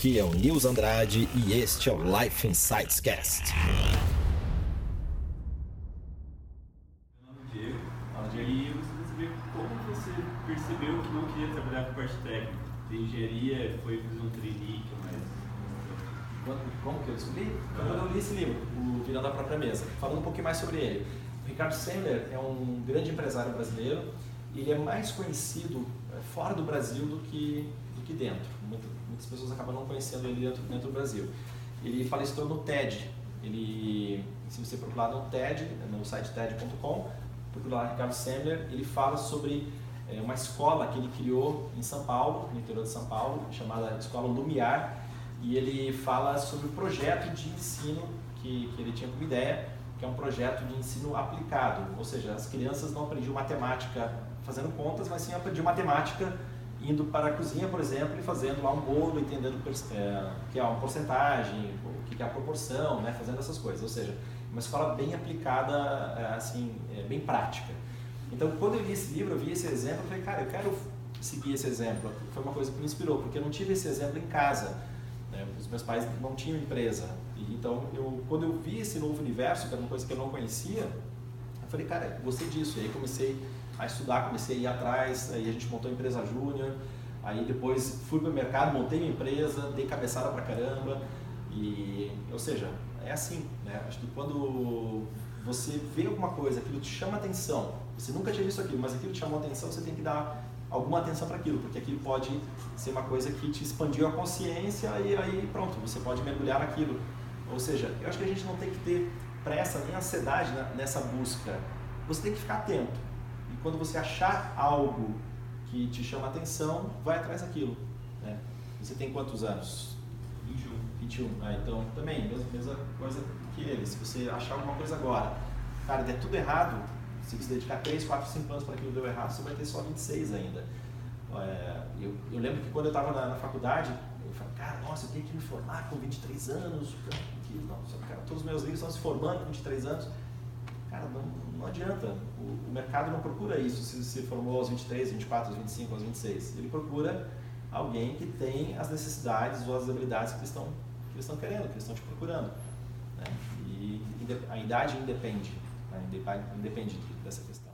Aqui é o Nils Andrade e este é o Life Insights Cast. Meu nome é Diego. E eu gostaria de saber como você percebeu que não queria trabalhar com parte técnica. De engenharia, foi fazer um trainee. Quando- Como que eu descobri? Quando eu li esse livro, o Virando a Própria Mesa. Falando um pouquinho mais sobre ele. O Ricardo Sandler é um grande empresário brasileiro e ele é mais conhecido eh, fora do Brasil do que, dentro. Muita- Muitas pessoas acabam não conhecendo ele dentro, dentro do Brasil. Ele palestrou no TED. Ele, se você procurar no TED, no site TED.com, procurar Ricardo Sandler, ele fala sobre eh, uma escola que ele criou em São Paulo, no interior de São Paulo, chamada Escola Lumiar, e ele fala sobre o projeto de ensino que, que ele tinha como ideia, que é um projeto de ensino aplicado, ou seja, as crianças não aprendiam matemática fazendo contas, mas sim aprendiam matemática indo para a cozinha, por exemplo, e fazendo lá um bolo, entendendo é, o que é uma porcentagem, o que é a proporção, né, fazendo essas coisas, ou seja, uma escola bem aplicada, é, assim, é, bem prática. Então, quando eu li esse livro, eu vi esse exemplo, eu falei, cara, eu quero seguir esse exemplo. Foi uma coisa que me inspirou, porque eu não tive esse exemplo em casa. né? Os meus pais não tinham empresa. Então, eu, quando eu vi esse novo universo, que era uma coisa que eu não conhecia, eu falei, cara, gostei disso. E aí comecei a estudar, comecei a ir atrás, aí a gente montou a empresa júnior, aí depois fui para o mercado, montei minha empresa, dei cabeçada pra caramba. E, ou seja, é assim, né? Acho que quando você vê alguma coisa, aquilo te chama atenção, você nunca tinha visto aquilo, mas aquilo te chamou atenção, você tem que dar alguma atenção para aquilo, porque aquilo pode ser uma coisa que te expandiu a consciência e aí pronto, você pode mergulhar naquilo. Ou seja, eu acho que a gente não tem que ter pressa nem ansiedade nessa busca. Você tem que ficar atento. Quando você achar algo que te chama atenção, vai atrás daquilo. Né? Você tem quantos anos? 21. 21. Ah, então também, mesma, mesma coisa que ele. Se você achar alguma coisa agora, cara, der tudo errado, se você dedicar 3, 4, 5 anos para aquilo deu errado, você vai ter só 26 ainda. É, eu, eu lembro que quando eu estava na, na faculdade, eu falei, cara, nossa, eu tenho que me formar com 23 anos. Que, nossa, cara, todos os meus livros estão se formando com 23 anos. Cara, não, não adianta. O, o mercado não procura isso se você formou aos 23, 24, aos 25, aos 26. Ele procura alguém que tem as necessidades ou as habilidades que eles estão, que eles estão querendo, que eles estão te procurando. Né? E a idade independe, né? Independe dessa questão.